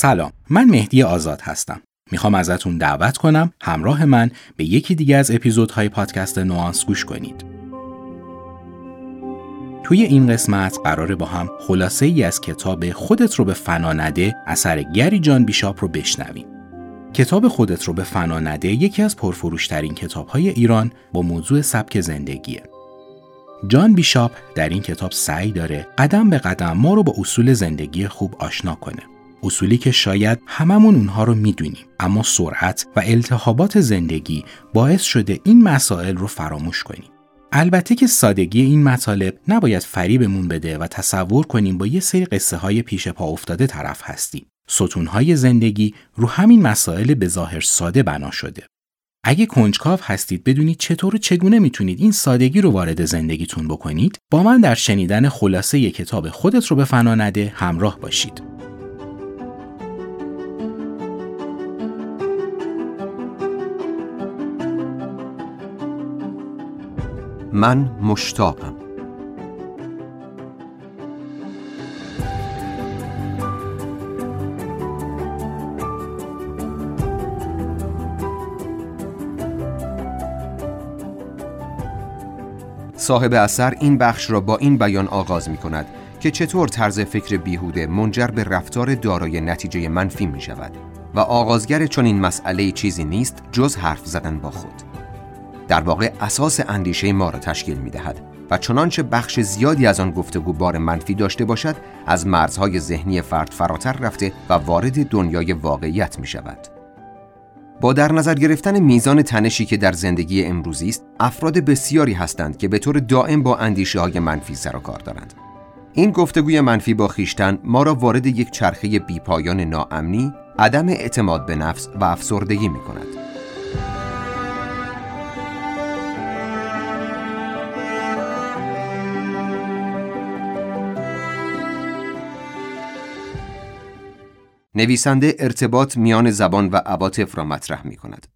سلام من مهدی آزاد هستم. می‌خوام ازتون دعوت کنم همراه من به یکی دیگه از اپیزودهای پادکست نوانس گوش کنید. توی این قسمت قراره با هم خلاصه ای از کتاب خودت رو به فنا نده اثر گری جان بیشاپ رو بشنویم. کتاب خودت رو به فنا نده یکی از پرفروشترین کتاب های ایران با موضوع سبک زندگیه. جان بیشاپ در این کتاب سعی داره قدم به قدم ما رو با اصول زندگی خوب آشنا کنه. اصولی که شاید هممون اونها رو می‌دونیم. اما سرعت و التهابات زندگی باعث شده این مسائل رو فراموش کنیم. البته که سادگی این مطالب نباید فریبمون بده و تصور کنیم با یه سری قصه های پیش پا افتاده طرف هستیم. ستونهای زندگی رو همین مسائل به ظاهر ساده بنا شده. اگه کنجکاو هستید بدونید چطور و چگونه می‌تونید این سادگی رو وارد زندگیتون بکنید با من در شنیدن خلاصه ی کتاب خودت رو به فنا نده همراه باشید. من مشتاقم. صاحب اثر این بخش را با این بیان آغاز می کند که چطور طرز فکر بیهوده منجر به رفتار دارای نتیجه منفی می شود و آغازگر چون این مسئله چیزی نیست جز حرف زدن با خود. در واقع اساس اندیشه ما را تشکیل می دهد و چنانچه بخش زیادی از آن گفتگو بار منفی داشته باشد از مرزهای ذهنی فرد فراتر رفته و وارد دنیای واقعیت می شود. با در نظر گرفتن میزان تنشی که در زندگی امروزی است افراد بسیاری هستند که به طور دائم با اندیشه های منفی سر و کار دارند این گفتگوی منفی با خیشتن ما را وارد یک چرخه بیپایان ناامنی عدم اعتماد به نفس و افسردگی می کند نویسنده ارتباط میان زبان و عواطف را مطرح می کند.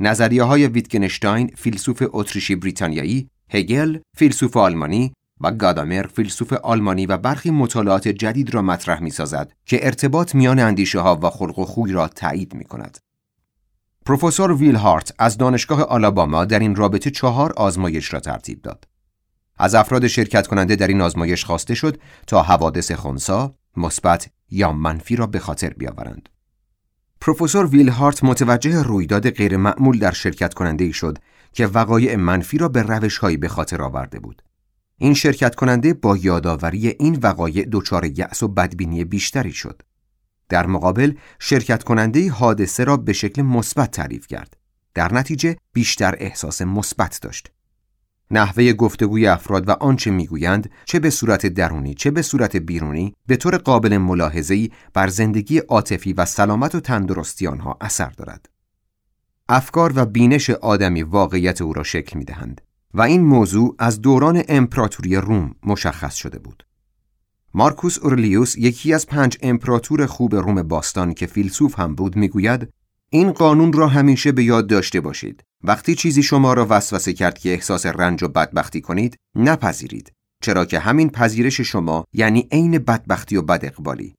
نظریه های ویتگنشتاین فیلسوف اتریشی بریتانیایی، هگل فیلسوف آلمانی و گادامر فیلسوف آلمانی و برخی مطالعات جدید را مطرح می سازد که ارتباط میان اندیشه ها و خلق و خوی را تایید می کند. پروفسور ویل هارت از دانشگاه آلاباما در این رابطه چهار آزمایش را ترتیب داد. از افراد شرکت کننده در این آزمایش خواسته شد تا حوادث خونسا، مثبت یا منفی را به خاطر بیاورند. پروفسور ویل هارت متوجه رویداد غیرمعمول در شرکت کننده ای شد که وقایع منفی را به روش هایی به خاطر آورده بود. این شرکت کننده با یادآوری این وقایع دچار یأس و بدبینی بیشتری شد. در مقابل شرکت کننده حادثه را به شکل مثبت تعریف کرد. در نتیجه بیشتر احساس مثبت داشت. نحوه گفتگوی افراد و آنچه می‌گویند چه به صورت درونی چه به صورت بیرونی به طور قابل ملاحظه‌ای بر زندگی عاطفی و سلامت و تندرستی آنها اثر دارد. افکار و بینش آدمی واقعیت او را شکل می‌دهند و این موضوع از دوران امپراتوری روم مشخص شده بود. مارکوس اورلیوس یکی از پنج امپراتور خوب روم باستان که فیلسوف هم بود می‌گوید این قانون را همیشه به یاد داشته باشید. وقتی چیزی شما را وسوسه کرد که احساس رنج و بدبختی کنید، نپذیرید. چرا که همین پذیرش شما یعنی عین بدبختی و بد اقبالی.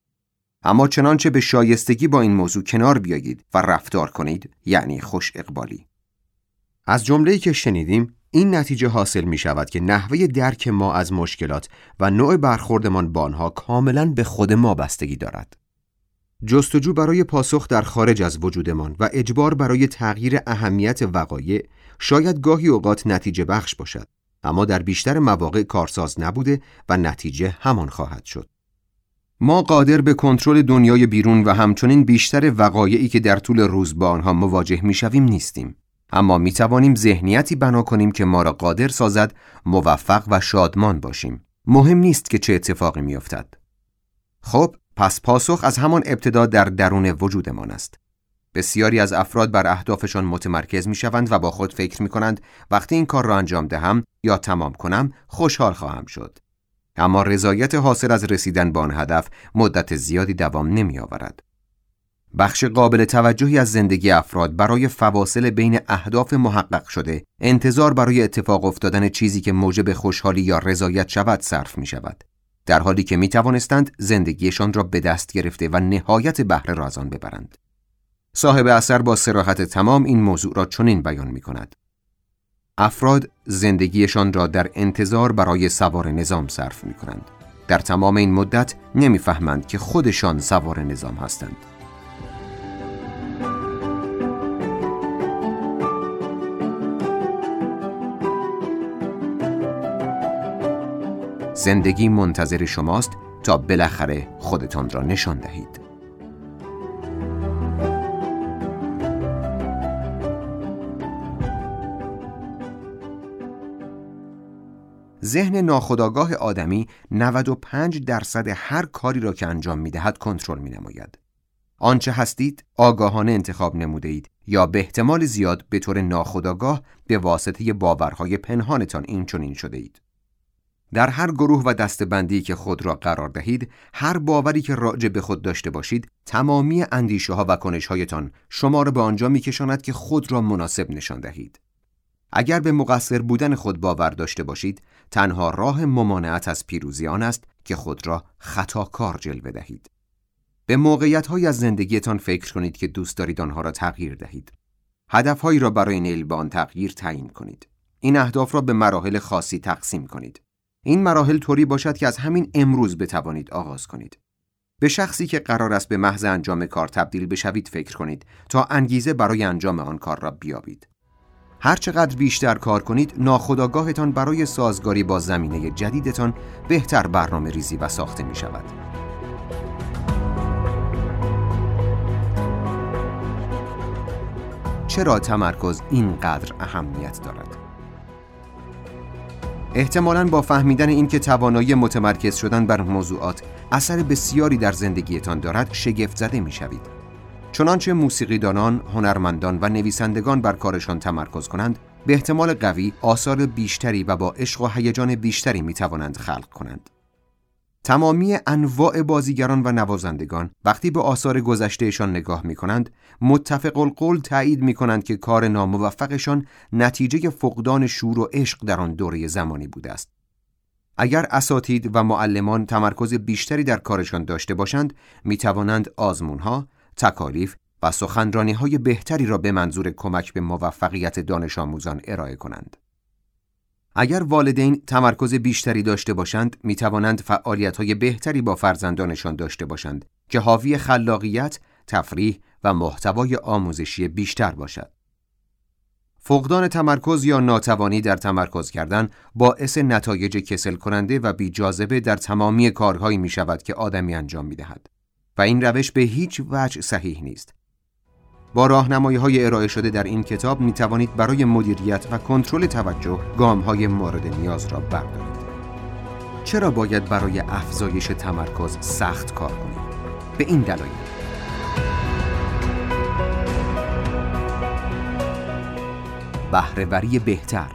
اما چنانچه به شایستگی با این موضوع کنار بیایید و رفتار کنید یعنی خوش اقبالی. از جمله‌ای که شنیدیم این نتیجه حاصل می شود که نحوه درک ما از مشکلات و نوع برخوردمان با آنها کاملا به خود ما بستگی دارد. جستجو برای پاسخ در خارج از وجودمان و اجبار برای تغییر اهمیت وقایع شاید گاهی اوقات نتیجه بخش باشد اما در بیشتر مواقع کارساز نبوده و نتیجه همان خواهد شد. ما قادر به کنترل دنیای بیرون و همچنین بیشتر وقایعی که در طول روز با آنها مواجه می‌شویم نیستیم اما می توانیم ذهنیتی بنا کنیم که ما را قادر سازد موفق و شادمان باشیم. مهم نیست که چه اتفاقی میافتد. خب پس پاسخ از همان ابتدا در درون وجودمان است. بسیاری از افراد بر اهدافشان متمرکز می شوند و با خود فکر می کنند وقتی این کار را انجام دهم یا تمام کنم خوشحال خواهم شد. اما رضایت حاصل از رسیدن به آن هدف مدت زیادی دوام نمی آورد. بخش قابل توجهی از زندگی افراد برای فواصل بین اهداف محقق شده انتظار برای اتفاق افتادن چیزی که موجب خوشحالی یا رضایت شود صرف می شود. در حالی که می توانستند زندگیشان را به دست گرفته و نهایت بهره را از آن ببرند. صاحب اثر با سراحت تمام این موضوع را چنین بیان می کند. افراد زندگیشان را در انتظار برای سوار نظام صرف می کنند. در تمام این مدت نمی‌فهمند که خودشان سوار نظام هستند. زندگی منتظر شماست تا بالاخره خودتان را نشان دهید. ذهن ناخودآگاه آدمی 95 درصد هر کاری را که انجام می دهد کنترل می نماید. آنچه هستید آگاهانه انتخاب نموده اید یا به احتمال زیاد به طور ناخودآگاه به واسطه باورهای پنهانتان این چنین شده اید. در هر گروه و دستبندی که خود را قرار دهید، هر باوری که راجع به خود داشته باشید، تمامی اندیشه ها و کنش هایتان شما را به آنجا می کشاند که خود را مناسب نشان دهید. اگر به مقصر بودن خود باور داشته باشید، تنها راه ممانعت از پیروزی آن است که خود را خطاکار جلوه دهید. به موقعیت های از زندگیتان فکر کنید که دوست دارید آنها را تغییر دهید. هدفهایی را برای نیل تغییر تعیین کنید. این اهداف را به مراحل خاصی تقسیم کنید. این مراحل طوری باشد که از همین امروز بتوانید آغاز کنید. به شخصی که قرار است به محض انجام کار تبدیل بشوید فکر کنید تا انگیزه برای انجام آن کار را بیابید. هرچقدر بیشتر کار کنید ناخداگاهتان برای سازگاری با زمینه جدیدتان بهتر برنامه ریزی و ساخته می شود. چرا تمرکز اینقدر اهمیت دارد؟ احتمالاً با فهمیدن اینکه توانایی متمرکز شدن بر موضوعات اثر بسیاری در زندگیتان دارد شگفت زده می شوید. چنانچه موسیقیدانان، هنرمندان و نویسندگان بر کارشان تمرکز کنند، به احتمال قوی آثار بیشتری و با عشق و هیجان بیشتری می توانند خلق کنند. تمامی انواع بازیگران و نوازندگان وقتی به آثار گذشتهشان نگاه می کنند متفق القول تایید می کنند که کار ناموفقشان نتیجه فقدان شور و عشق در آن دوره زمانی بوده است. اگر اساتید و معلمان تمرکز بیشتری در کارشان داشته باشند می توانند آزمونها، تکالیف و سخنرانی های بهتری را به منظور کمک به موفقیت دانش آموزان ارائه کنند. اگر والدین تمرکز بیشتری داشته باشند می توانند فعالیت های بهتری با فرزندانشان داشته باشند که حاوی خلاقیت، تفریح و محتوای آموزشی بیشتر باشد. فقدان تمرکز یا ناتوانی در تمرکز کردن باعث نتایج کسل کننده و بی جاذبه در تمامی کارهایی می شود که آدمی انجام می دهد و این روش به هیچ وجه صحیح نیست. با راهنمایی های ارائه شده در این کتاب می توانید برای مدیریت و کنترل توجه گام های مورد نیاز را بردارید. چرا باید برای افزایش تمرکز سخت کار کنید؟ به این دلایل بهرهوری بهتر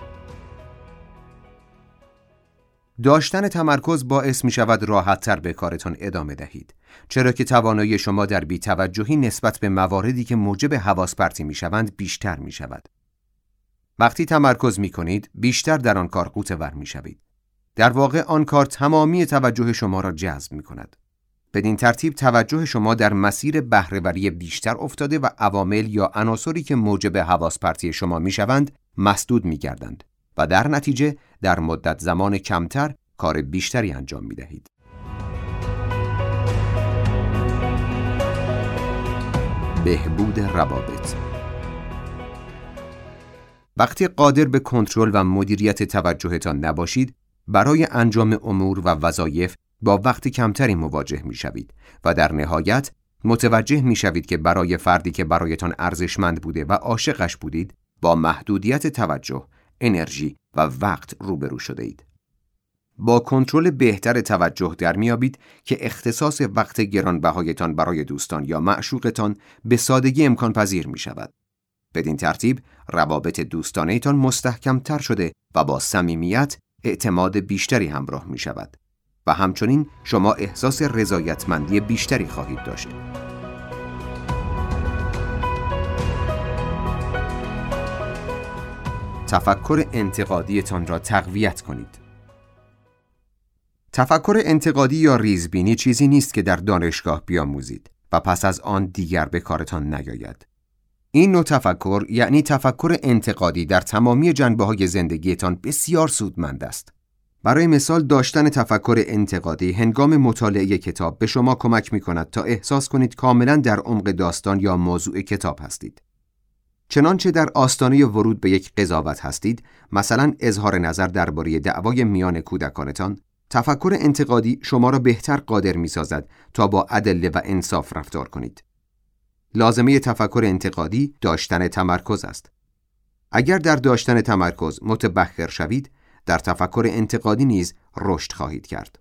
داشتن تمرکز باعث می شود راحت تر به کارتان ادامه دهید چرا که توانایی شما در بیتوجهی نسبت به مواردی که موجب حواس پرتی می شوند بیشتر می شود. وقتی تمرکز می کنید بیشتر در آن کار قوت ور می شوید. در واقع آن کار تمامی توجه شما را جذب می کند. بدین ترتیب توجه شما در مسیر بهرهوری بیشتر افتاده و عوامل یا عناصری که موجب حواس پرتی شما می شوند مسدود می گردند و در نتیجه در مدت زمان کمتر کار بیشتری انجام می دهید. بهبود روابط وقتی قادر به کنترل و مدیریت توجهتان نباشید برای انجام امور و وظایف با وقت کمتری مواجه می شوید و در نهایت متوجه می شوید که برای فردی که برایتان ارزشمند بوده و عاشقش بودید با محدودیت توجه، انرژی و وقت روبرو شده اید. با کنترل بهتر توجه در میابید که اختصاص وقت گرانبهایتان برای دوستان یا معشوقتان به سادگی امکان پذیر می شود. بدین ترتیب روابط دوستانهتان مستحکم تر شده و با صمیمیت اعتماد بیشتری همراه می شود و همچنین شما احساس رضایتمندی بیشتری خواهید داشت. تفکر انتقادیتان را تقویت کنید. تفکر انتقادی یا ریزبینی چیزی نیست که در دانشگاه بیاموزید و پس از آن دیگر به کارتان نیاید. این نوع تفکر یعنی تفکر انتقادی در تمامی جنبه های زندگیتان بسیار سودمند است. برای مثال داشتن تفکر انتقادی هنگام مطالعه کتاب به شما کمک می کند تا احساس کنید کاملا در عمق داستان یا موضوع کتاب هستید. چنانچه در آستانه ورود به یک قضاوت هستید، مثلا اظهار نظر درباره دعوای میان کودکانتان، تفکر انتقادی شما را بهتر قادر می سازد تا با ادله و انصاف رفتار کنید. لازمه تفکر انتقادی داشتن تمرکز است. اگر در داشتن تمرکز متبخر شوید، در تفکر انتقادی نیز رشد خواهید کرد.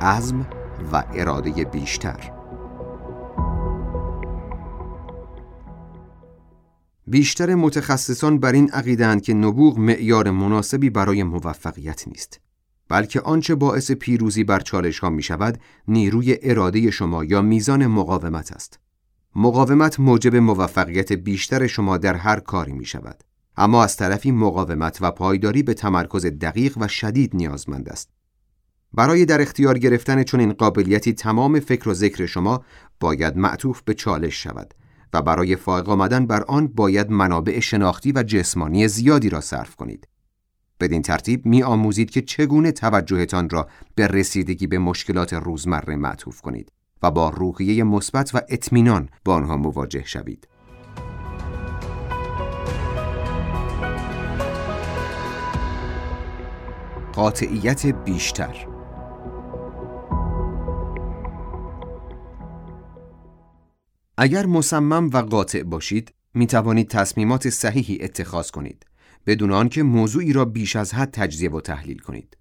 عزم و اراده بیشتر بیشتر متخصصان بر این عقیدند که نبوغ معیار مناسبی برای موفقیت نیست بلکه آنچه باعث پیروزی بر چالش ها می شود نیروی اراده شما یا میزان مقاومت است. مقاومت موجب موفقیت بیشتر شما در هر کاری می شود اما از طرفی مقاومت و پایداری به تمرکز دقیق و شدید نیازمند است. برای در اختیار گرفتن چنین قابلیتی تمام فکر و ذکر شما باید معطوف به چالش شود. و برای فائق آمدن بر آن باید منابع شناختی و جسمانی زیادی را صرف کنید. بدین ترتیب می آموزید که چگونه توجهتان را به رسیدگی به مشکلات روزمره معطوف کنید و با روحیه مثبت و اطمینان با آنها مواجه شوید. قاطعیت بیشتر اگر مصمم و قاطع باشید می توانید تصمیمات صحیحی اتخاذ کنید بدون آنکه موضوعی را بیش از حد تجزیه و تحلیل کنید.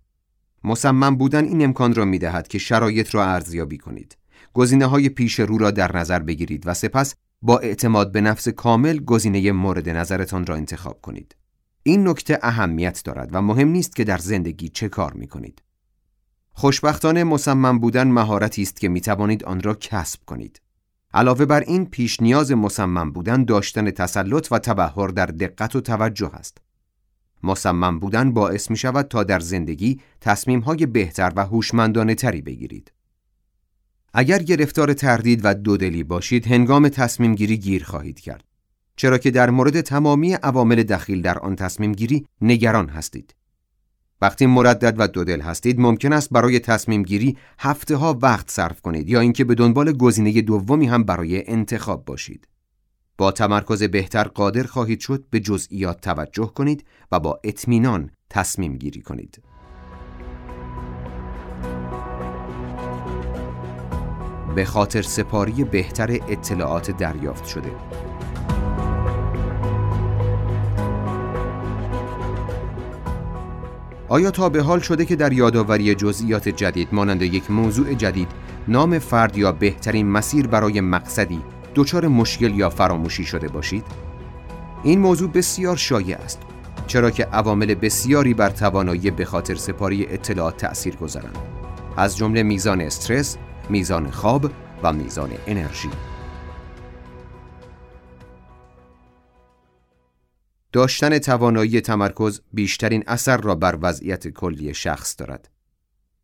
مصمم بودن این امکان را می دهد که شرایط را ارزیابی کنید. گزینه های پیش رو را در نظر بگیرید و سپس با اعتماد به نفس کامل گزینه مورد نظرتان را انتخاب کنید. این نکته اهمیت دارد و مهم نیست که در زندگی چه کار می کنید خوشبختانه مصمم بودن مهارتی است که می توانید آن را کسب کنید. علاوه بر این پیش نیاز مصمم بودن داشتن تسلط و تبهر در دقت و توجه است. مصمم بودن باعث می شود تا در زندگی تصمیم های بهتر و هوشمندانه تری بگیرید. اگر گرفتار تردید و دودلی باشید هنگام تصمیم گیری گیر خواهید کرد. چرا که در مورد تمامی عوامل دخیل در آن تصمیم گیری نگران هستید. وقتی مردد و دودل هستید ممکن است برای تصمیم گیری هفته ها وقت صرف کنید یا اینکه به دنبال گزینه دومی هم برای انتخاب باشید. با تمرکز بهتر قادر خواهید شد به جزئیات توجه کنید و با اطمینان تصمیم گیری کنید. به خاطر سپاری بهتر اطلاعات دریافت شده آیا تا به حال شده که در یادآوری جزئیات جدید مانند یک موضوع جدید نام فرد یا بهترین مسیر برای مقصدی دچار مشکل یا فراموشی شده باشید؟ این موضوع بسیار شایع است چرا که عوامل بسیاری بر توانایی به خاطر سپاری اطلاعات تأثیر گذارند از جمله میزان استرس، میزان خواب و میزان انرژی داشتن توانایی تمرکز بیشترین اثر را بر وضعیت کلی شخص دارد.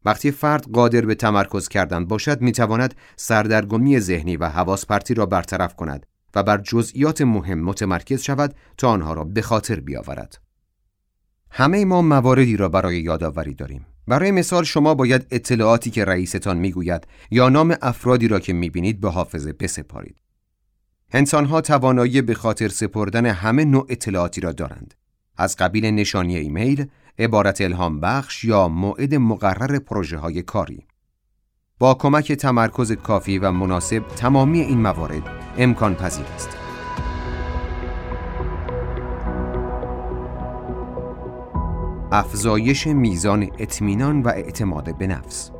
وقتی فرد قادر به تمرکز کردن باشد می‌تواند سردرگمی ذهنی و حواس پرتی را برطرف کند و بر جزئیات مهم متمرکز شود تا آنها را به خاطر بیاورد. همه ما مواردی را برای یادآوری داریم. برای مثال شما باید اطلاعاتی که رئیستان می‌گوید یا نام افرادی را که می‌بینید به حافظه بسپارید. انسانها توانایی به خاطر سپردن همه نوع اطلاعاتی را دارند. از قبیل نشانی ایمیل، عبارت الهام بخش یا موعد مقرر پروژه های کاری. با کمک تمرکز کافی و مناسب تمامی این موارد امکان پذیر است. افزایش میزان اطمینان و اعتماد به نفس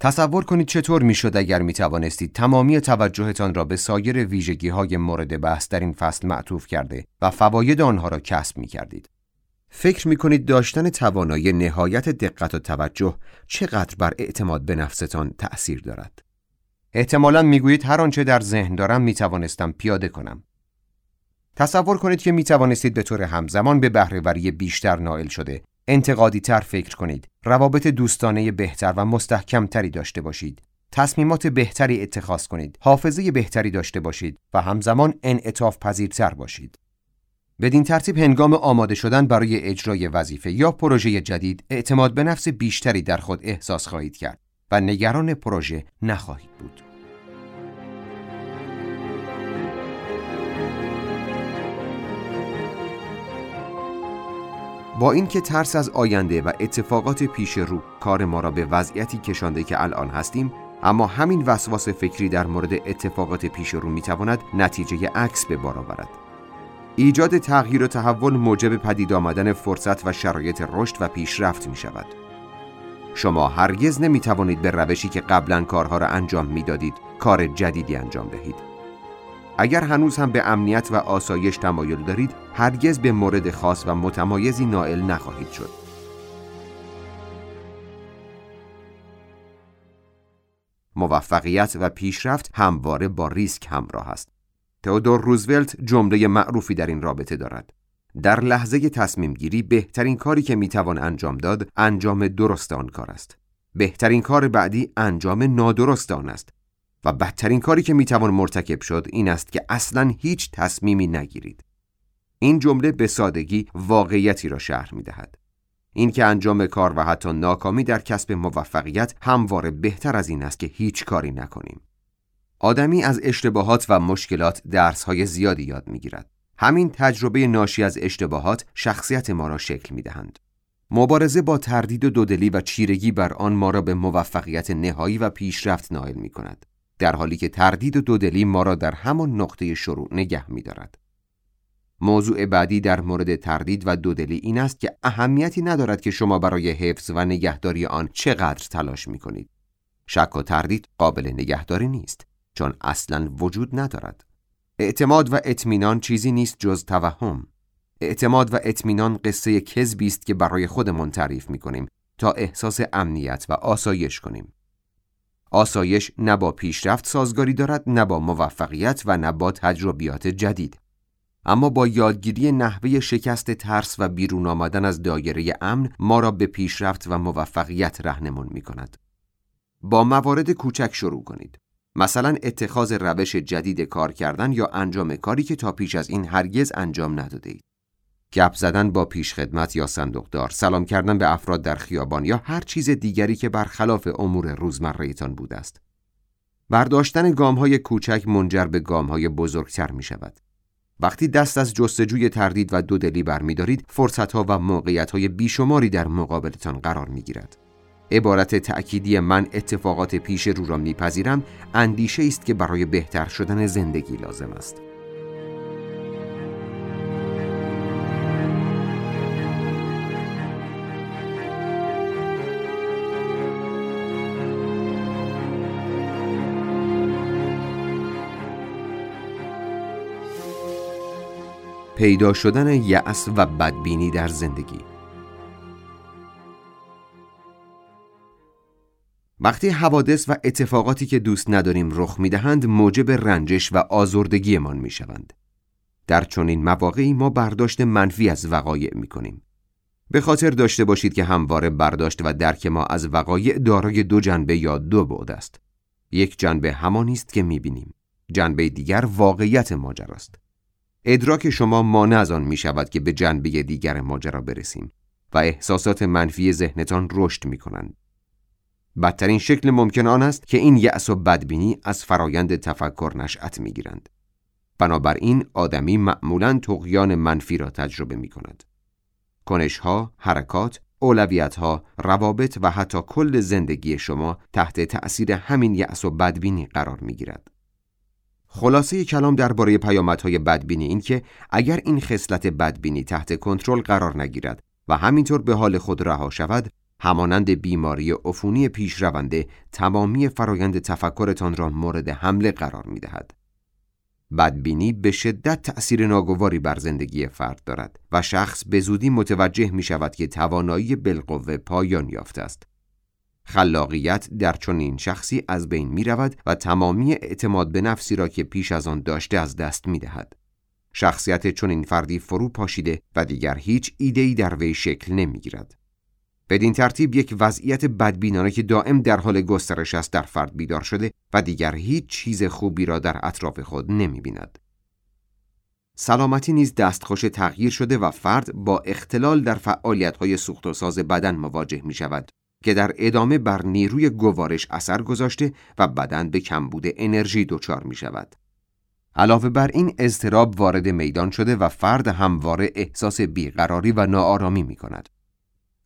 تصور کنید چطور می‌شد اگر می توانستید تمامی توجهتان را به سایر ویژگی های مورد بحث در این فصل معطوف کرده و فواید آنها را کسب می کردید. فکر می کنید داشتن توانایی نهایت دقت و توجه چقدر بر اعتماد به نفستان تأثیر دارد؟ احتمالا می‌گویید هر آنچه در ذهن دارم می توانستم پیاده کنم. تصور کنید که می توانستید به طور همزمان به بهرهوری بیشتر نائل شده انتقادی تر فکر کنید. روابط دوستانه بهتر و مستحکمتری داشته باشید. تصمیمات بهتری اتخاذ کنید. حافظه بهتری داشته باشید و همزمان انعطاف پذیرتر باشید. بدین ترتیب هنگام آماده شدن برای اجرای وظیفه یا پروژه جدید اعتماد به نفس بیشتری در خود احساس خواهید کرد و نگران پروژه نخواهید بود. با اینکه ترس از آینده و اتفاقات پیش رو کار ما را به وضعیتی کشانده که الان هستیم اما همین وسواس فکری در مورد اتفاقات پیش رو می‌تواند نتیجه عکس به بار آورد ایجاد تغییر و تحول موجب پدید آمدن فرصت و شرایط رشد و پیشرفت می شود. شما هرگز نمی توانید به روشی که قبلا کارها را انجام می‌دادید کار جدیدی انجام دهید. اگر هنوز هم به امنیت و آسایش تمایل دارید هرگز به مورد خاص و متمایزی نائل نخواهید شد. موفقیت و پیشرفت همواره با ریسک همراه است. تئودور روزولت جمله معروفی در این رابطه دارد. در لحظه تصمیم گیری بهترین کاری که می‌توان انجام داد انجام درست آن کار است. بهترین کار بعدی انجام نادرست آن است. و بدترین کاری که می‌توان مرتکب شد این است که اصلا هیچ تصمیمی نگیرید. این جمله به سادگی واقعیتی را شهر می‌دهد. این که انجام کار و حتی ناکامی در کسب موفقیت همواره بهتر از این است که هیچ کاری نکنیم. آدمی از اشتباهات و مشکلات درسهای زیادی یاد می‌گیرد. همین تجربه ناشی از اشتباهات شخصیت ما را شکل می‌دهند. مبارزه با تردید و دودلی و چیرگی بر آن ما را به موفقیت نهایی و پیشرفت نائل می کند. در حالی که تردید و دودلی ما را در همان نقطه شروع نگه می دارد. موضوع بعدی در مورد تردید و دودلی این است که اهمیتی ندارد که شما برای حفظ و نگهداری آن چقدر تلاش می کنید. شک و تردید قابل نگهداری نیست چون اصلا وجود ندارد. اعتماد و اطمینان چیزی نیست جز توهم. اعتماد و اطمینان قصه کذبی است که برای خودمان تعریف می کنیم تا احساس امنیت و آسایش کنیم. آسایش نه با پیشرفت سازگاری دارد نه با موفقیت و نه با تجربیات جدید اما با یادگیری نحوه شکست ترس و بیرون آمدن از دایره امن ما را به پیشرفت و موفقیت رهنمون می کند. با موارد کوچک شروع کنید. مثلا اتخاذ روش جدید کار کردن یا انجام کاری که تا پیش از این هرگز انجام نداده اید. گپ زدن با پیشخدمت یا صندوقدار، سلام کردن به افراد در خیابان یا هر چیز دیگری که برخلاف امور روزمرهتان بوده است. برداشتن گام های کوچک منجر به گام های بزرگتر می شود. وقتی دست از جستجوی تردید و دودلی برمیدارید فرصت ها و موقعیت های بیشماری در مقابلتان قرار می گیرد. عبارت تأکیدی من اتفاقات پیش رو را میپذیرم اندیشه است که برای بهتر شدن زندگی لازم است. پیدا شدن یأس و بدبینی در زندگی وقتی حوادث و اتفاقاتی که دوست نداریم رخ می‌دهند موجب رنجش و آزردگیمان می‌شوند. در چنین مواقعی ما برداشت منفی از وقایع می کنیم. به خاطر داشته باشید که همواره برداشت و درک ما از وقایع دارای دو جنبه یا دو بعد است. یک جنبه همانی است که می بینیم. جنبه دیگر واقعیت ماجراست. ادراک شما مانع از آن می شود که به جنبه دیگر ماجرا برسیم و احساسات منفی ذهنتان رشد می کنند. بدترین شکل ممکن آن است که این یأس و بدبینی از فرایند تفکر نشأت می گیرند. بنابراین آدمی معمولا تقیان منفی را تجربه می کند. کنشها، حرکات، اولویتها، روابط و حتی کل زندگی شما تحت تأثیر همین یأس و بدبینی قرار می گیرد. خلاصه کلام درباره پیامدهای بدبینی این که اگر این خصلت بدبینی تحت کنترل قرار نگیرد و همینطور به حال خود رها شود همانند بیماری عفونی پیشرونده تمامی فرایند تفکرتان را مورد حمله قرار می دهد. بدبینی به شدت تأثیر ناگواری بر زندگی فرد دارد و شخص به زودی متوجه می شود که توانایی بالقوه پایان یافته است. خلاقیت در چنین شخصی از بین می رود و تمامی اعتماد به نفسی را که پیش از آن داشته از دست می دهد. شخصیت چنین فردی فرو پاشیده و دیگر هیچ ایده‌ای در وی شکل نمی گیرد. بدین ترتیب یک وضعیت بدبینانه که دائم در حال گسترش است در فرد بیدار شده و دیگر هیچ چیز خوبی را در اطراف خود نمی بیند. سلامتی نیز دستخوش تغییر شده و فرد با اختلال در فعالیت‌های سوخت و ساز بدن مواجه می شود که در ادامه بر نیروی گوارش اثر گذاشته و بدن به کمبود انرژی دچار می شود. علاوه بر این اضطراب وارد میدان شده و فرد همواره احساس بیقراری و ناآرامی می کند.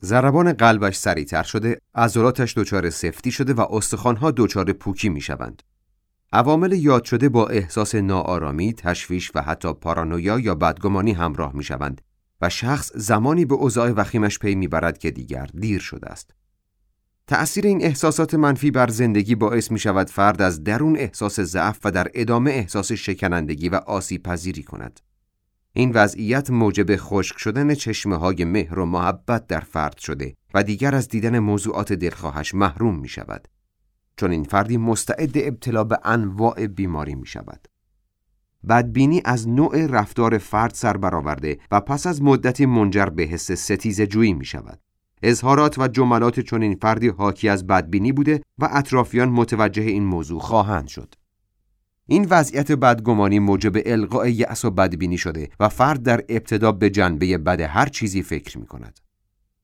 ضربان قلبش سریعتر شده، عضلاتش دچار سفتی شده و استخوانها دچار پوکی می شوند. عوامل یاد شده با احساس ناآرامی، تشویش و حتی پارانویا یا بدگمانی همراه می شوند و شخص زمانی به اوضاع وخیمش پی می‌برد که دیگر دیر شده است. تأثیر این احساسات منفی بر زندگی باعث می شود فرد از درون احساس ضعف و در ادامه احساس شکنندگی و آسیب پذیری کند. این وضعیت موجب خشک شدن چشمه های مهر و محبت در فرد شده و دیگر از دیدن موضوعات دلخواهش محروم می شود. چون این فردی مستعد ابتلا به انواع بیماری می شود. بدبینی از نوع رفتار فرد سر برآورده و پس از مدتی منجر به حس ستیز جویی می شود. اظهارات و جملات چون این فردی حاکی از بدبینی بوده و اطرافیان متوجه این موضوع خواهند شد. این وضعیت بدگمانی موجب القاء یأس و بدبینی شده و فرد در ابتدا به جنبه بد هر چیزی فکر می کند.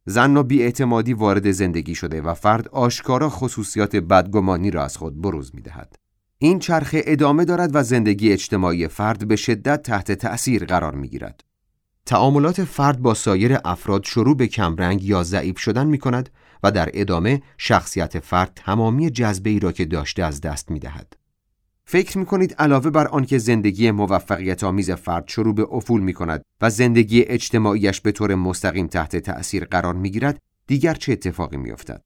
زن و بیاعتمادی وارد زندگی شده و فرد آشکارا خصوصیات بدگمانی را از خود بروز می دهد. این چرخه ادامه دارد و زندگی اجتماعی فرد به شدت تحت تأثیر قرار می گیرد. تعاملات فرد با سایر افراد شروع به کمرنگ یا ضعیف شدن می کند و در ادامه شخصیت فرد تمامی جذبه ای را که داشته از دست می دهد. فکر می کنید علاوه بر آنکه زندگی موفقیت آمیز فرد شروع به افول می کند و زندگی اجتماعیش به طور مستقیم تحت تأثیر قرار می گیرد دیگر چه اتفاقی می افتد؟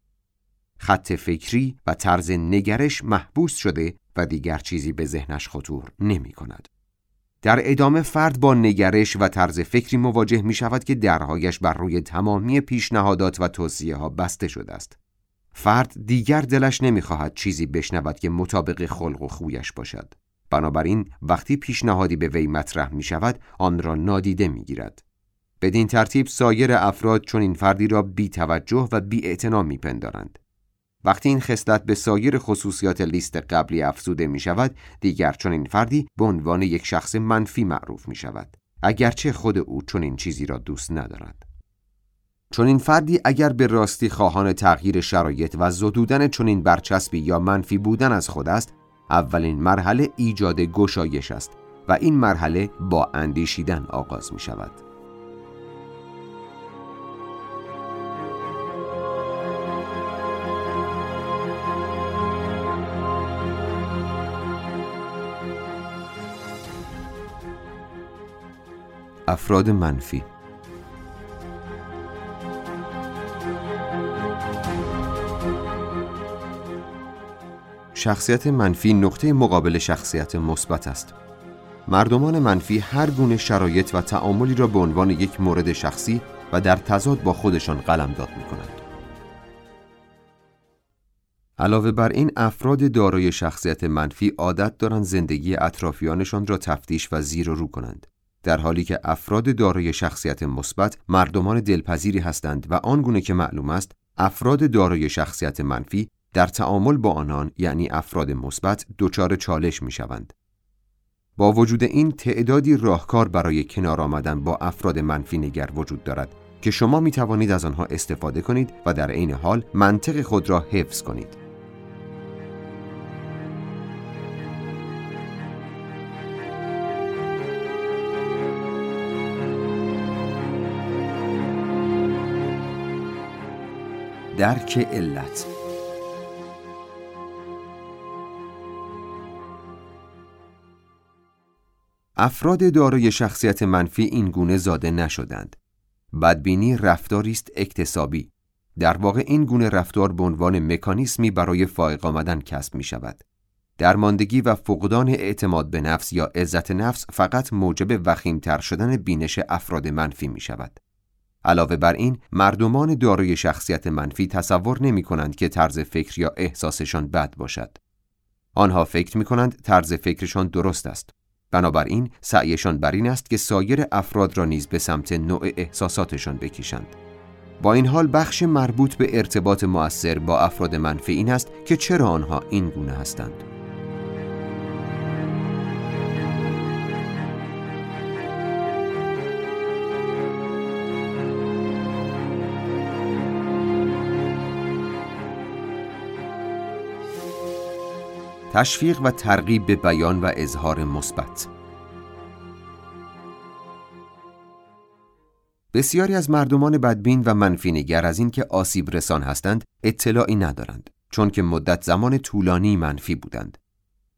خط فکری و طرز نگرش محبوس شده و دیگر چیزی به ذهنش خطور نمی کند. در ادامه فرد با نگرش و طرز فکری مواجه می شود که درهایش بر روی تمامی پیشنهادات و توصیه ها بسته شده است. فرد دیگر دلش نمی‌خواهد چیزی بشنود که مطابق خلق و خویش باشد. بنابراین وقتی پیشنهادی به وی مطرح می شود آن را نادیده می گیرد. بدین ترتیب سایر افراد چون این فردی را بی توجه و بی می پندارند. وقتی این خصلت به سایر خصوصیات لیست قبلی افزوده می شود دیگر این فردی به عنوان یک شخص منفی معروف می شود اگرچه خود او چون این چیزی را دوست ندارد. چون این فردی اگر به راستی خواهان تغییر شرایط و زدودن چنین برچسبی یا منفی بودن از خود است اولین مرحله ایجاد گشایش است و این مرحله با اندیشیدن آغاز می شود افراد منفی شخصیت منفی نقطه مقابل شخصیت مثبت است. مردمان منفی هر گونه شرایط و تعاملی را به عنوان یک مورد شخصی و در تضاد با خودشان قلمداد می کنند. علاوه بر این افراد دارای شخصیت منفی عادت دارند زندگی اطرافیانشان را تفتیش و زیر و رو کنند. در حالی که افراد دارای شخصیت مثبت مردمان دلپذیری هستند و آنگونه که معلوم است افراد دارای شخصیت منفی در تعامل با آنان یعنی افراد مثبت دچار چالش می شوند. با وجود این تعدادی راهکار برای کنار آمدن با افراد منفی نگر وجود دارد که شما می توانید از آنها استفاده کنید و در عین حال منطق خود را حفظ کنید. درک علت افراد دارای شخصیت منفی این گونه زاده نشدند. بدبینی رفتاری است اکتسابی. در واقع این گونه رفتار به عنوان مکانیسمی برای فائق آمدن کسب می شود. درماندگی و فقدان اعتماد به نفس یا عزت نفس فقط موجب وخیمتر شدن بینش افراد منفی می شود. علاوه بر این مردمان دارای شخصیت منفی تصور نمی کنند که طرز فکر یا احساسشان بد باشد. آنها فکر می کنند طرز فکرشان درست است. بنابراین سعیشان بر این است که سایر افراد را نیز به سمت نوع احساساتشان بکشند. با این حال بخش مربوط به ارتباط مؤثر با افراد منفی این است که چرا آنها این گونه هستند. تشویق و ترغیب به بیان و اظهار مثبت بسیاری از مردمان بدبین و منفینگر از اینکه آسیب رسان هستند اطلاعی ندارند چون که مدت زمان طولانی منفی بودند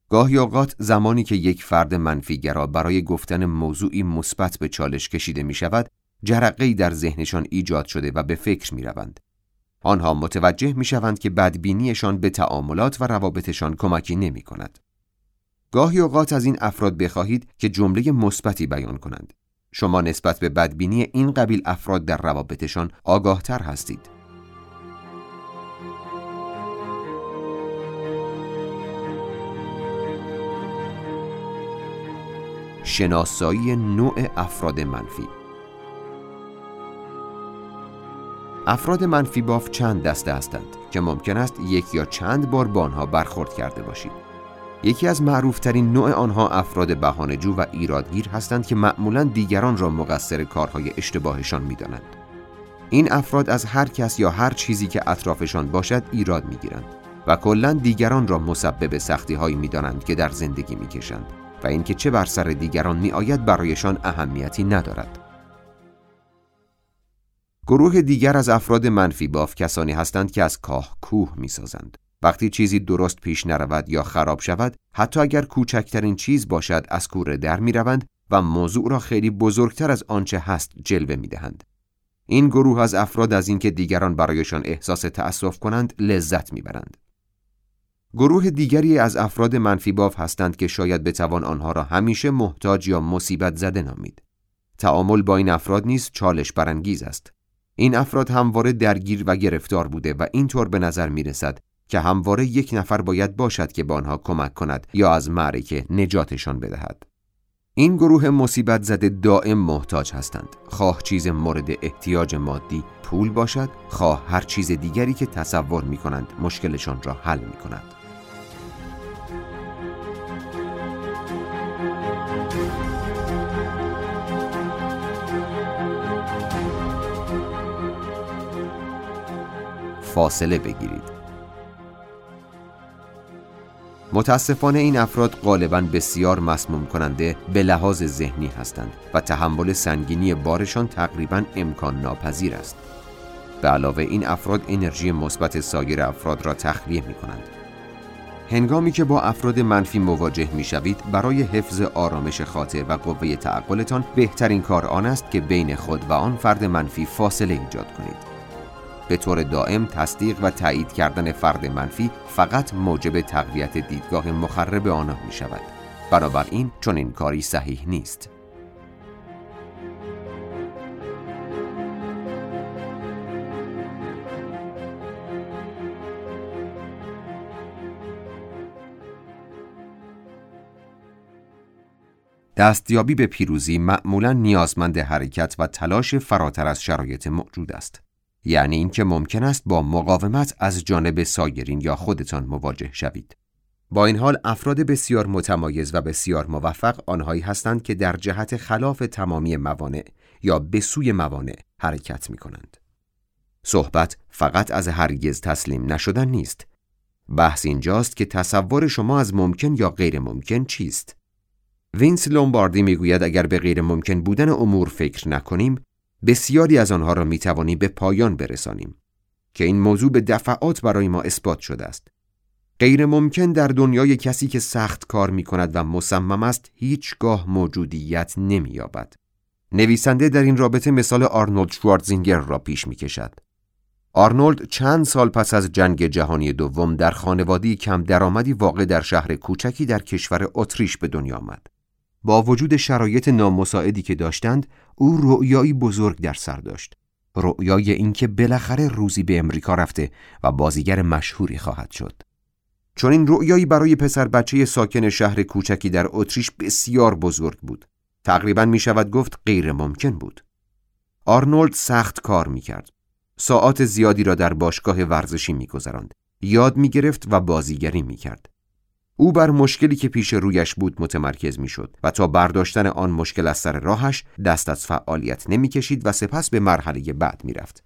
گاهی اوقات زمانی که یک فرد منفیگرا برای گفتن موضوعی مثبت به چالش کشیده می شود جرقه‌ای در ذهنشان ایجاد شده و به فکر می روند. آنها متوجه می شوند که بدبینیشان به تعاملات و روابطشان کمکی نمی کند. گاهی اوقات از این افراد بخواهید که جمله مثبتی بیان کنند. شما نسبت به بدبینی این قبیل افراد در روابطشان آگاهتر هستید. شناسایی نوع افراد منفی افراد منفی باف چند دسته هستند که ممکن است یک یا چند بار با آنها برخورد کرده باشید. یکی از معروفترین نوع آنها افراد بهانه‌جو و ایرادگیر هستند که معمولا دیگران را مقصر کارهای اشتباهشان می‌دانند. این افراد از هر کس یا هر چیزی که اطرافشان باشد ایراد می‌گیرند و کلا دیگران را مسبب سختی می‌دانند که در زندگی می‌کشند و اینکه چه بر سر دیگران می‌آید برایشان اهمیتی ندارد. گروه دیگر از افراد منفی باف کسانی هستند که از کاه کوه می سازند. وقتی چیزی درست پیش نرود یا خراب شود حتی اگر کوچکترین چیز باشد از کوره در می روند و موضوع را خیلی بزرگتر از آنچه هست جلوه می دهند. این گروه از افراد از اینکه دیگران برایشان احساس تأسف کنند لذت می‌برند. گروه دیگری از افراد منفی باف هستند که شاید بتوان آنها را همیشه محتاج یا مصیبت زده نامید. تعامل با این افراد نیز چالش برانگیز است. این افراد همواره درگیر و گرفتار بوده و اینطور به نظر می رسد که همواره یک نفر باید باشد که به آنها کمک کند یا از معرکه نجاتشان بدهد. این گروه مصیبت زده دائم محتاج هستند خواه چیز مورد احتیاج مادی پول باشد خواه هر چیز دیگری که تصور می کنند مشکلشان را حل می کند. فاصله بگیرید. متاسفانه این افراد غالبا بسیار مسموم کننده به لحاظ ذهنی هستند و تحمل سنگینی بارشان تقریبا امکان ناپذیر است. به علاوه این افراد انرژی مثبت سایر افراد را تخلیه می کنند. هنگامی که با افراد منفی مواجه می شوید برای حفظ آرامش خاطر و قوه تعقلتان بهترین کار آن است که بین خود و آن فرد منفی فاصله ایجاد کنید. به طور دائم تصدیق و تایید کردن فرد منفی فقط موجب تقویت دیدگاه مخرب آنها می شود. بنابراین چون این کاری صحیح نیست. دستیابی به پیروزی معمولا نیازمند حرکت و تلاش فراتر از شرایط موجود است. یعنی اینکه ممکن است با مقاومت از جانب سایرین یا خودتان مواجه شوید. با این حال افراد بسیار متمایز و بسیار موفق آنهایی هستند که در جهت خلاف تمامی موانع یا به سوی موانع حرکت می کنند. صحبت فقط از هرگز تسلیم نشدن نیست. بحث اینجاست که تصور شما از ممکن یا غیر ممکن چیست؟ وینس لومباردی می‌گوید اگر به غیر ممکن بودن امور فکر نکنیم بسیاری از آنها را می توانیم به پایان برسانیم که این موضوع به دفعات برای ما اثبات شده است غیر ممکن در دنیای کسی که سخت کار می کند و مصمم است هیچگاه موجودیت نمییابد. نویسنده در این رابطه مثال آرنولد شوارزینگر را پیش می کشد. آرنولد چند سال پس از جنگ جهانی دوم در خانوادی کم درآمدی واقع در شهر کوچکی در کشور اتریش به دنیا آمد. با وجود شرایط نامساعدی که داشتند، او رؤیایی بزرگ در سر داشت. رؤیای اینکه بالاخره روزی به امریکا رفته و بازیگر مشهوری خواهد شد. چون این رؤیایی برای پسر بچه ساکن شهر کوچکی در اتریش بسیار بزرگ بود. تقریبا می شود گفت غیر ممکن بود. آرنولد سخت کار می کرد. ساعات زیادی را در باشگاه ورزشی می گذراند. یاد می گرفت و بازیگری می کرد. او بر مشکلی که پیش رویش بود متمرکز می شد و تا برداشتن آن مشکل از سر راهش دست از فعالیت نمی کشید و سپس به مرحله بعد می رفت.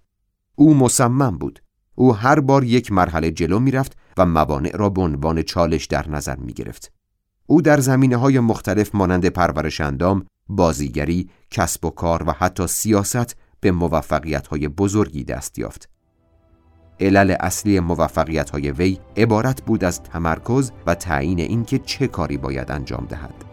او مصمم بود. او هر بار یک مرحله جلو می رفت و موانع را به عنوان چالش در نظر می گرفت. او در زمینه های مختلف مانند پرورش اندام، بازیگری، کسب و کار و حتی سیاست به موفقیت های بزرگی دست یافت. علل اصلی موفقیت های وی عبارت بود از تمرکز و تعیین اینکه چه کاری باید انجام دهد.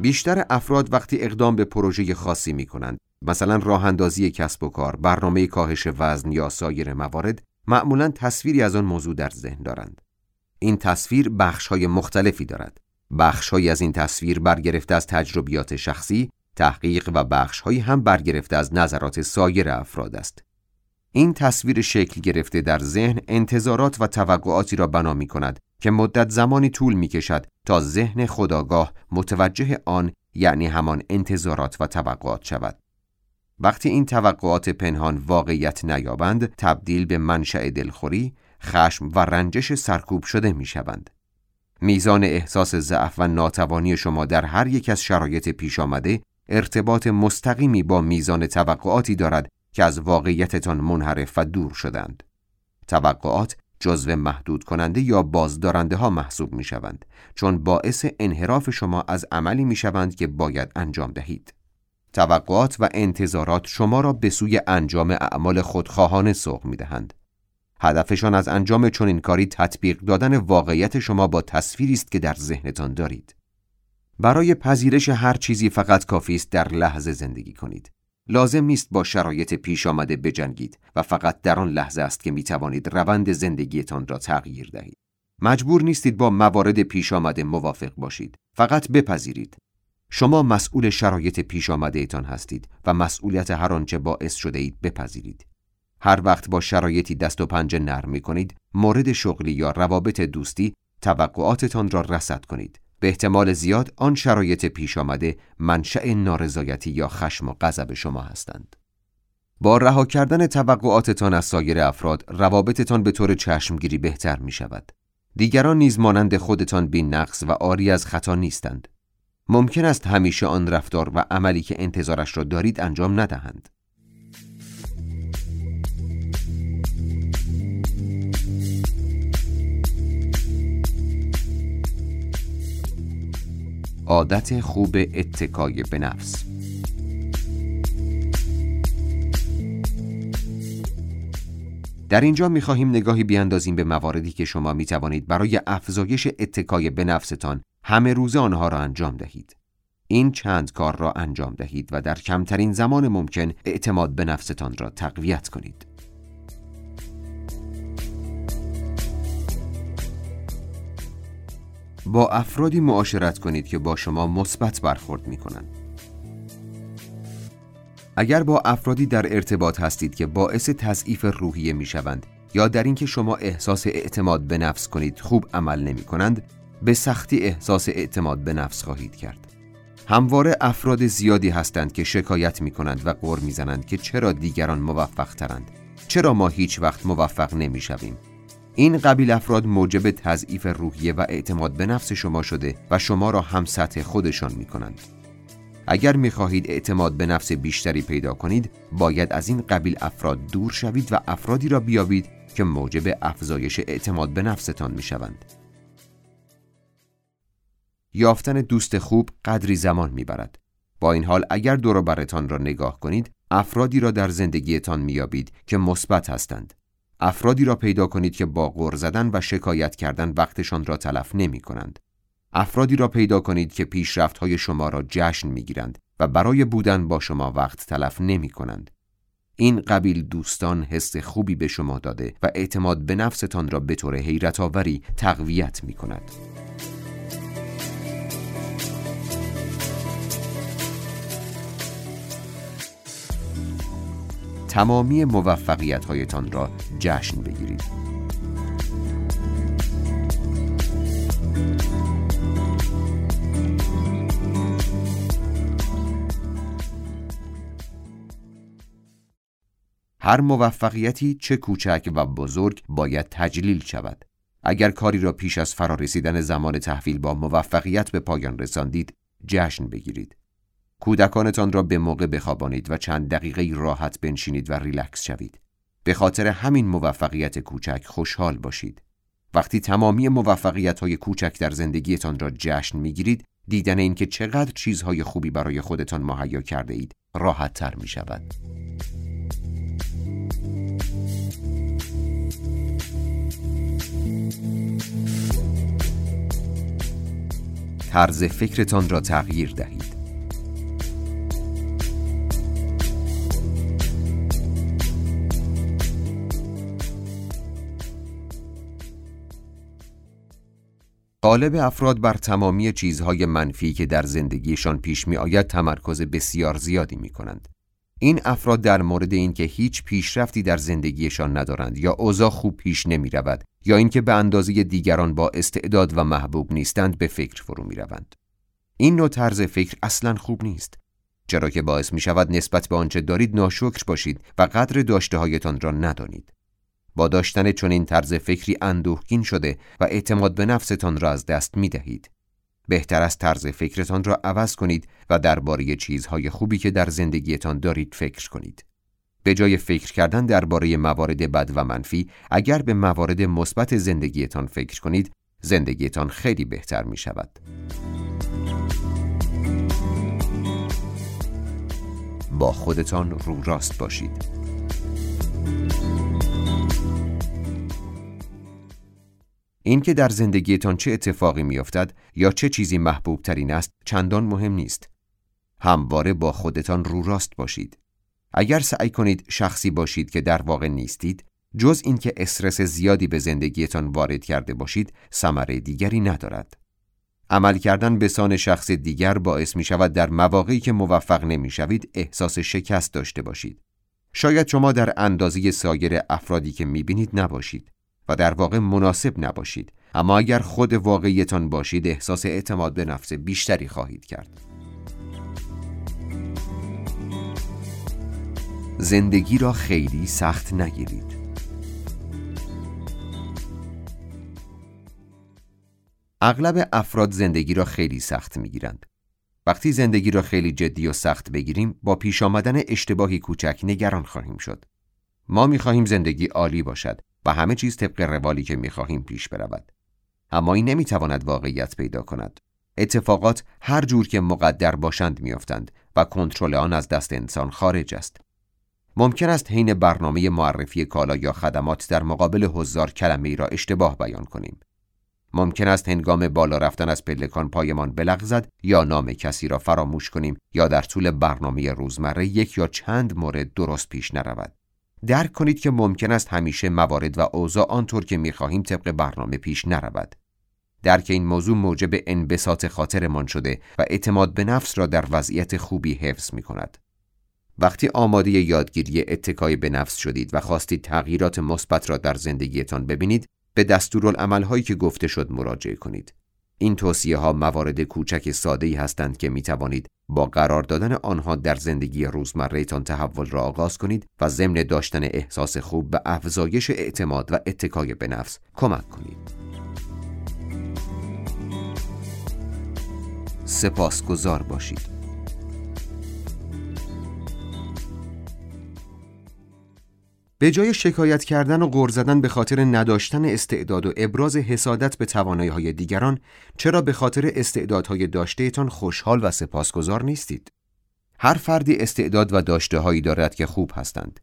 بیشتر افراد وقتی اقدام به پروژه خاصی می کنند مثلا راه اندازی کسب و کار، برنامه کاهش وزن یا سایر موارد معمولا تصویری از آن موضوع در ذهن دارند. این تصویر بخش های مختلفی دارد. بخش از این تصویر برگرفته از تجربیات شخصی، تحقیق و بخش هم برگرفته از نظرات سایر افراد است. این تصویر شکل گرفته در ذهن انتظارات و توقعاتی را بنا می کند که مدت زمانی طول می کشد تا ذهن خداگاه متوجه آن یعنی همان انتظارات و توقعات شود. وقتی این توقعات پنهان واقعیت نیابند تبدیل به منشأ دلخوری، خشم و رنجش سرکوب شده می شوند. میزان احساس ضعف و ناتوانی شما در هر یک از شرایط پیش آمده ارتباط مستقیمی با میزان توقعاتی دارد که از واقعیتتان منحرف و دور شدند. توقعات جزو محدود کننده یا بازدارنده ها محسوب می شوند چون باعث انحراف شما از عملی می شوند که باید انجام دهید. توقعات و انتظارات شما را به سوی انجام اعمال خودخواهانه سوق می دهند. هدفشان از انجام چنین کاری تطبیق دادن واقعیت شما با تصویری است که در ذهنتان دارید. برای پذیرش هر چیزی فقط کافی است در لحظه زندگی کنید. لازم نیست با شرایط پیش آمده بجنگید و فقط در آن لحظه است که می توانید روند زندگیتان را تغییر دهید. مجبور نیستید با موارد پیش آمده موافق باشید. فقط بپذیرید. شما مسئول شرایط پیش آمده ایتان هستید و مسئولیت هر آنچه باعث شده اید بپذیرید. هر وقت با شرایطی دست و پنجه نرم می کنید، مورد شغلی یا روابط دوستی توقعاتتان را رسد کنید به احتمال زیاد آن شرایط پیش آمده منشأ نارضایتی یا خشم و غضب شما هستند. با رها کردن توقعاتتان از سایر افراد روابطتان به طور چشمگیری بهتر می شود. دیگران نیز مانند خودتان بی نقص و آری از خطا نیستند. ممکن است همیشه آن رفتار و عملی که انتظارش را دارید انجام ندهند. عادت خوب اتکای به نفس در اینجا می خواهیم نگاهی بیاندازیم به مواردی که شما می توانید برای افزایش اتکای به نفستان همه روزه آنها را انجام دهید. این چند کار را انجام دهید و در کمترین زمان ممکن اعتماد به نفستان را تقویت کنید. با افرادی معاشرت کنید که با شما مثبت برخورد می کنند. اگر با افرادی در ارتباط هستید که باعث تضعیف روحیه می شوند یا در اینکه شما احساس اعتماد به نفس کنید خوب عمل نمی کنند به سختی احساس اعتماد به نفس خواهید کرد. همواره افراد زیادی هستند که شکایت می کنند و قر می زنند که چرا دیگران موفق ترند چرا ما هیچ وقت موفق نمی شویم این قبیل افراد موجب تضعیف روحیه و اعتماد به نفس شما شده و شما را هم سطح خودشان می کنند. اگر می‌خواهید اعتماد به نفس بیشتری پیدا کنید باید از این قبیل افراد دور شوید و افرادی را بیابید که موجب افزایش اعتماد به نفستان می‌شوند. یافتن دوست خوب قدری زمان می‌برد. با این حال اگر دور برتان را نگاه کنید افرادی را در زندگیتان میابید که مثبت هستند. افرادی را پیدا کنید که با غر زدن و شکایت کردن وقتشان را تلف نمی کنند. افرادی را پیدا کنید که پیشرفت های شما را جشن می گیرند و برای بودن با شما وقت تلف نمی کنند. این قبیل دوستان حس خوبی به شما داده و اعتماد به نفستان را به طور حیرت آوری تقویت می کند. تمامی موفقیت هایتان را جشن بگیرید. هر موفقیتی چه کوچک و بزرگ باید تجلیل شود. اگر کاری را پیش از فرارسیدن زمان تحویل با موفقیت به پایان رساندید، جشن بگیرید. کودکانتان را به موقع بخوابانید و چند دقیقه راحت بنشینید و ریلکس شوید. به خاطر همین موفقیت کوچک خوشحال باشید. وقتی تمامی موفقیت های کوچک در زندگیتان را جشن می‌گیرید، دیدن اینکه چقدر چیزهای خوبی برای خودتان مهیا کرده اید راحت تر می شود. طرز فکرتان را تغییر دهید. غالب افراد بر تمامی چیزهای منفی که در زندگیشان پیش می آید تمرکز بسیار زیادی می کنند. این افراد در مورد اینکه هیچ پیشرفتی در زندگیشان ندارند یا اوضاع خوب پیش نمی رود یا اینکه به اندازه دیگران با استعداد و محبوب نیستند به فکر فرو می روند. این نوع طرز فکر اصلا خوب نیست. چرا که باعث می شود نسبت به آنچه دارید ناشکر باشید و قدر داشته هایتان را ندانید. با داشتن چنین طرز فکری اندوهگین شده و اعتماد به نفستان را از دست می دهید. بهتر از طرز فکرتان را عوض کنید و درباره چیزهای خوبی که در زندگیتان دارید فکر کنید. به جای فکر کردن درباره موارد بد و منفی، اگر به موارد مثبت زندگیتان فکر کنید، زندگیتان خیلی بهتر می شود. با خودتان رو راست باشید. اینکه در زندگیتان چه اتفاقی میافتد یا چه چیزی محبوب ترین است چندان مهم نیست. همواره با خودتان رو راست باشید. اگر سعی کنید شخصی باشید که در واقع نیستید، جز اینکه استرس زیادی به زندگیتان وارد کرده باشید، ثمره دیگری ندارد. عمل کردن به سان شخص دیگر باعث می شود در مواقعی که موفق نمی شوید احساس شکست داشته باشید. شاید شما در اندازه سایر افرادی که می بینید نباشید. و در واقع مناسب نباشید. اما اگر خود واقعیتان باشید احساس اعتماد به نفس بیشتری خواهید کرد. زندگی را خیلی سخت نگیرید. اغلب افراد زندگی را خیلی سخت می‌گیرند. وقتی زندگی را خیلی جدی و سخت بگیریم با پیش آمدن اشتباهی کوچک نگران خواهیم شد. ما می‌خواهیم زندگی عالی باشد. و همه چیز طبق روالی که می‌خواهیم پیش برود. اما این نمی‌تواند واقعیت پیدا کند. اتفاقات هر جور که مقدر باشند میافتند و کنترل آن از دست انسان خارج است. ممکن است حین برنامه معرفی کالا یا خدمات در مقابل هزار کلمه ای را اشتباه بیان کنیم. ممکن است هنگام بالا رفتن از پلکان پایمان بلغزد یا نام کسی را فراموش کنیم یا در طول برنامه روزمره یک یا چند مورد درست پیش نرود. درک کنید که ممکن است همیشه موارد و اوضاع آنطور که می‌خواهیم طبق برنامه پیش نرود. درک این موضوع موجب انبساط خاطرمان شده و اعتماد به نفس را در وضعیت خوبی حفظ می کند. وقتی آماده یادگیری اتکای به نفس شدید و خواستید تغییرات مثبت را در زندگیتان ببینید، به دستورالعملهایی که گفته شد مراجعه کنید. این توصیه ها موارد کوچک ساده ای هستند که می توانید با قرار دادن آنها در زندگی روزمرهتان تحول را آغاز کنید و ضمن داشتن احساس خوب به افزایش اعتماد و اتکای به نفس کمک کنید. سپاسگزار باشید. به جای شکایت کردن و غر زدن به خاطر نداشتن استعداد و ابراز حسادت به توانایی های دیگران چرا به خاطر استعدادهای داشتهتان خوشحال و سپاسگزار نیستید؟ هر فردی استعداد و داشته هایی دارد که خوب هستند.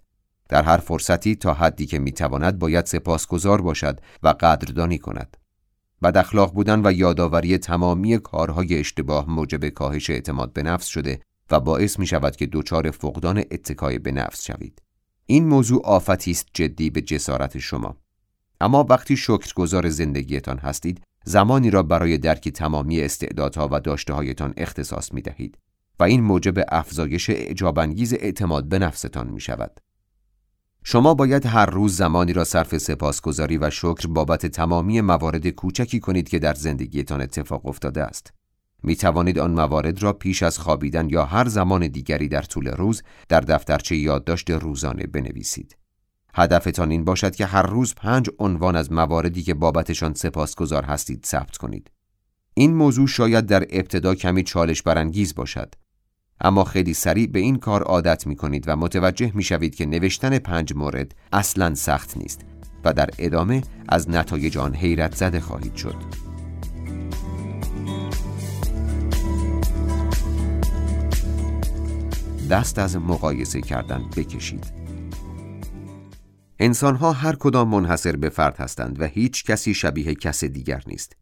در هر فرصتی تا حدی که می‌تواند باید سپاسگزار باشد و قدردانی کند. بد اخلاق بودن و یادآوری تمامی کارهای اشتباه موجب کاهش اعتماد به نفس شده و باعث می شود که دچار فقدان اتکای به نفس شوید. این موضوع آفتی است جدی به جسارت شما اما وقتی شکرگزار زندگیتان هستید زمانی را برای درک تمامی استعدادها و داشتههایتان اختصاص می دهید و این موجب افزایش اعجابانگیز اعتماد به نفستان می شود. شما باید هر روز زمانی را صرف سپاسگزاری و شکر بابت تمامی موارد کوچکی کنید که در زندگیتان اتفاق افتاده است. می توانید آن موارد را پیش از خوابیدن یا هر زمان دیگری در طول روز در دفترچه یادداشت روزانه بنویسید. هدفتان این باشد که هر روز پنج عنوان از مواردی که بابتشان سپاسگزار هستید ثبت کنید. این موضوع شاید در ابتدا کمی چالش برانگیز باشد. اما خیلی سریع به این کار عادت می کنید و متوجه می شوید که نوشتن پنج مورد اصلا سخت نیست و در ادامه از نتایج آن حیرت زده خواهید شد. دست از مقایسه کردن بکشید. انسانها هر کدام منحصر به فرد هستند و هیچ کسی شبیه کس دیگر نیست.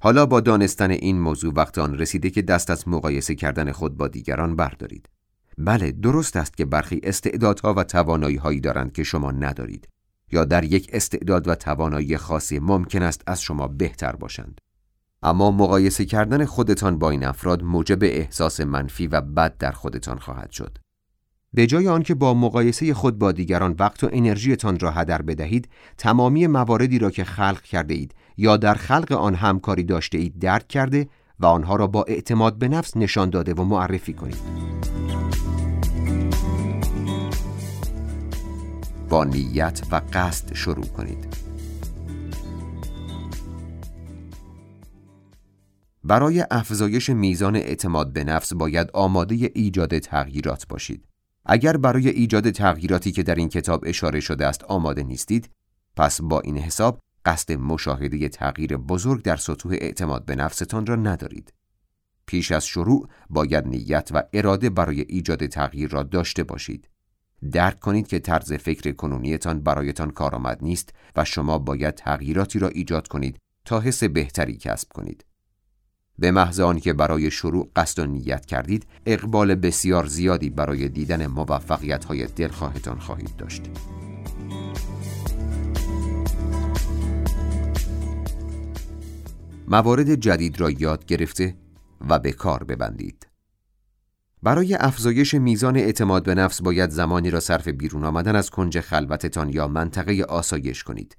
حالا با دانستن این موضوع وقت آن رسیده که دست از مقایسه کردن خود با دیگران بردارید. بله درست است که برخی استعدادها و توانایی هایی دارند که شما ندارید یا در یک استعداد و توانایی خاصی ممکن است از شما بهتر باشند. اما مقایسه کردن خودتان با این افراد موجب احساس منفی و بد در خودتان خواهد شد. به جای آنکه با مقایسه خود با دیگران وقت و انرژیتان را هدر بدهید، تمامی مواردی را که خلق کرده اید یا در خلق آن همکاری داشته اید درک کرده و آنها را با اعتماد به نفس نشان داده و معرفی کنید. با نیت و قصد شروع کنید. برای افزایش میزان اعتماد به نفس باید آماده ایجاد تغییرات باشید. اگر برای ایجاد تغییراتی که در این کتاب اشاره شده است آماده نیستید، پس با این حساب قصد مشاهده تغییر بزرگ در سطوح اعتماد به نفستان را ندارید. پیش از شروع باید نیت و اراده برای ایجاد تغییر را داشته باشید. درک کنید که طرز فکر کنونیتان برایتان کارآمد نیست و شما باید تغییراتی را ایجاد کنید تا حس بهتری کسب کنید. به محض که برای شروع قصد و نیت کردید اقبال بسیار زیادی برای دیدن موفقیت های دلخواهتان خواهید داشت. موارد جدید را یاد گرفته و به کار ببندید. برای افزایش میزان اعتماد به نفس باید زمانی را صرف بیرون آمدن از کنج خلوتتان یا منطقه آسایش کنید.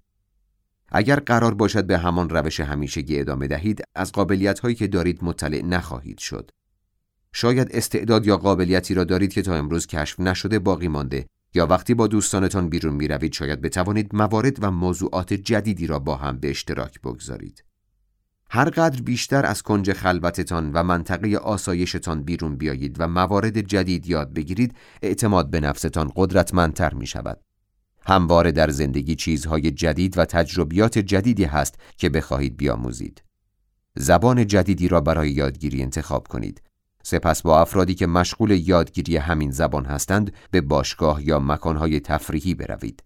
اگر قرار باشد به همان روش همیشگی ادامه دهید از قابلیت هایی که دارید مطلع نخواهید شد. شاید استعداد یا قابلیتی را دارید که تا امروز کشف نشده باقی مانده یا وقتی با دوستانتان بیرون می روید شاید بتوانید موارد و موضوعات جدیدی را با هم به اشتراک بگذارید. هر قدر بیشتر از کنج خلوتتان و منطقه آسایشتان بیرون بیایید و موارد جدید یاد بگیرید اعتماد به نفستان قدرتمندتر می شود همواره در زندگی چیزهای جدید و تجربیات جدیدی هست که بخواهید بیاموزید. زبان جدیدی را برای یادگیری انتخاب کنید. سپس با افرادی که مشغول یادگیری همین زبان هستند به باشگاه یا مکانهای تفریحی بروید.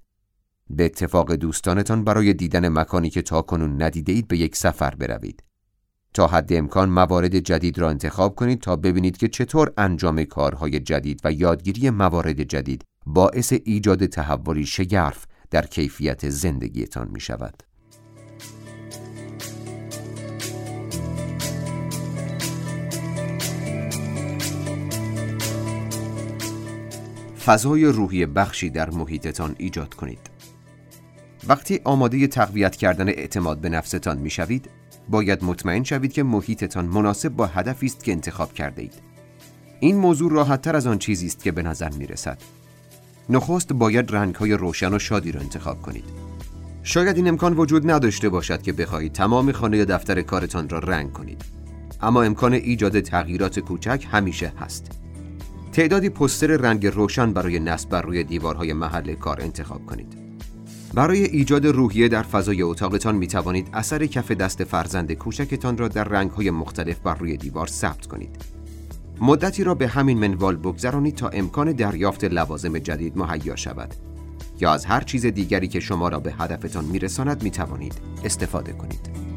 به اتفاق دوستانتان برای دیدن مکانی که تا کنون ندیده به یک سفر بروید. تا حد امکان موارد جدید را انتخاب کنید تا ببینید که چطور انجام کارهای جدید و یادگیری موارد جدید باعث ایجاد تحولی شگرف در کیفیت زندگیتان می شود. فضای روحی بخشی در محیطتان ایجاد کنید. وقتی آماده تقویت کردن اعتماد به نفستان می شوید، باید مطمئن شوید که محیطتان مناسب با هدفی است که انتخاب کرده اید. این موضوع راحتتر از آن چیزی است که به نظر می رسد. نخست باید های روشن و شادی را انتخاب کنید. شاید این امکان وجود نداشته باشد که بخواهید تمام خانه یا دفتر کارتان را رنگ کنید. اما امکان ایجاد تغییرات کوچک همیشه هست. تعدادی پستر رنگ روشن برای نصب بر روی دیوارهای محل کار انتخاب کنید. برای ایجاد روحیه در فضای اتاقتان می توانید اثر کف دست فرزند کوچکتان را در رنگهای مختلف بر روی دیوار ثبت کنید. مدتی را به همین منوال بگذرانید تا امکان دریافت لوازم جدید مهیا شود یا از هر چیز دیگری که شما را به هدفتان میرساند می توانید استفاده کنید.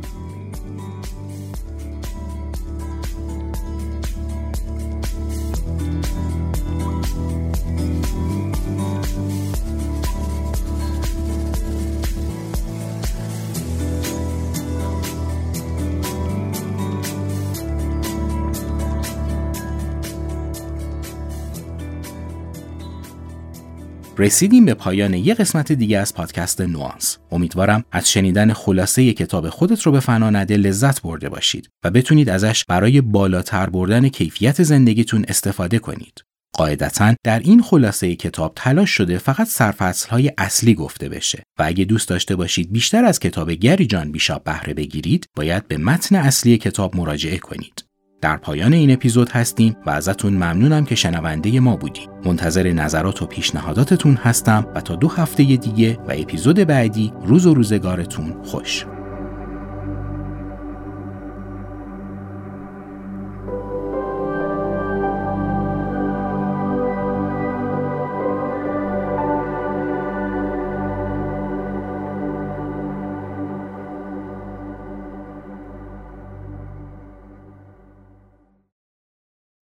رسیدیم به پایان یه قسمت دیگه از پادکست نوانس. امیدوارم از شنیدن خلاصه کتاب خودت رو به فنا نده لذت برده باشید و بتونید ازش برای بالاتر بردن کیفیت زندگیتون استفاده کنید. قاعدتا در این خلاصه کتاب تلاش شده فقط های اصلی گفته بشه و اگه دوست داشته باشید بیشتر از کتاب گری جان بیشاب بهره بگیرید باید به متن اصلی کتاب مراجعه کنید. در پایان این اپیزود هستیم و ازتون ممنونم که شنونده ما بودیم. منتظر نظرات و پیشنهاداتتون هستم و تا دو هفته دیگه و اپیزود بعدی روز و روزگارتون خوش.